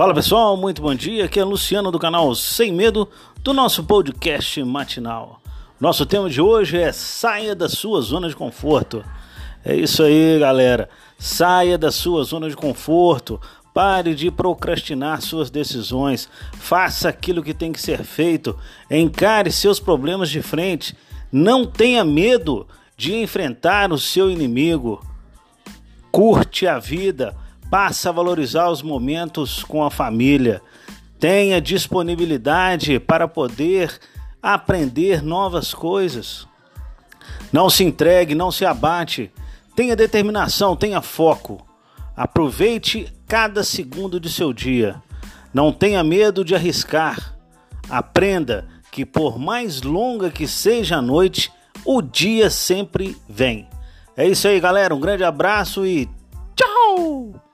Fala pessoal, muito bom dia. Aqui é Luciano do canal Sem Medo do nosso podcast matinal. Nosso tema de hoje é saia da sua zona de conforto. É isso aí, galera. Saia da sua zona de conforto. Pare de procrastinar suas decisões. Faça aquilo que tem que ser feito. Encare seus problemas de frente. Não tenha medo de enfrentar o seu inimigo. Curte a vida Passa a valorizar os momentos com a família. Tenha disponibilidade para poder aprender novas coisas. Não se entregue, não se abate. Tenha determinação, tenha foco. Aproveite cada segundo de seu dia. Não tenha medo de arriscar. Aprenda que, por mais longa que seja a noite, o dia sempre vem. É isso aí, galera. Um grande abraço e tchau!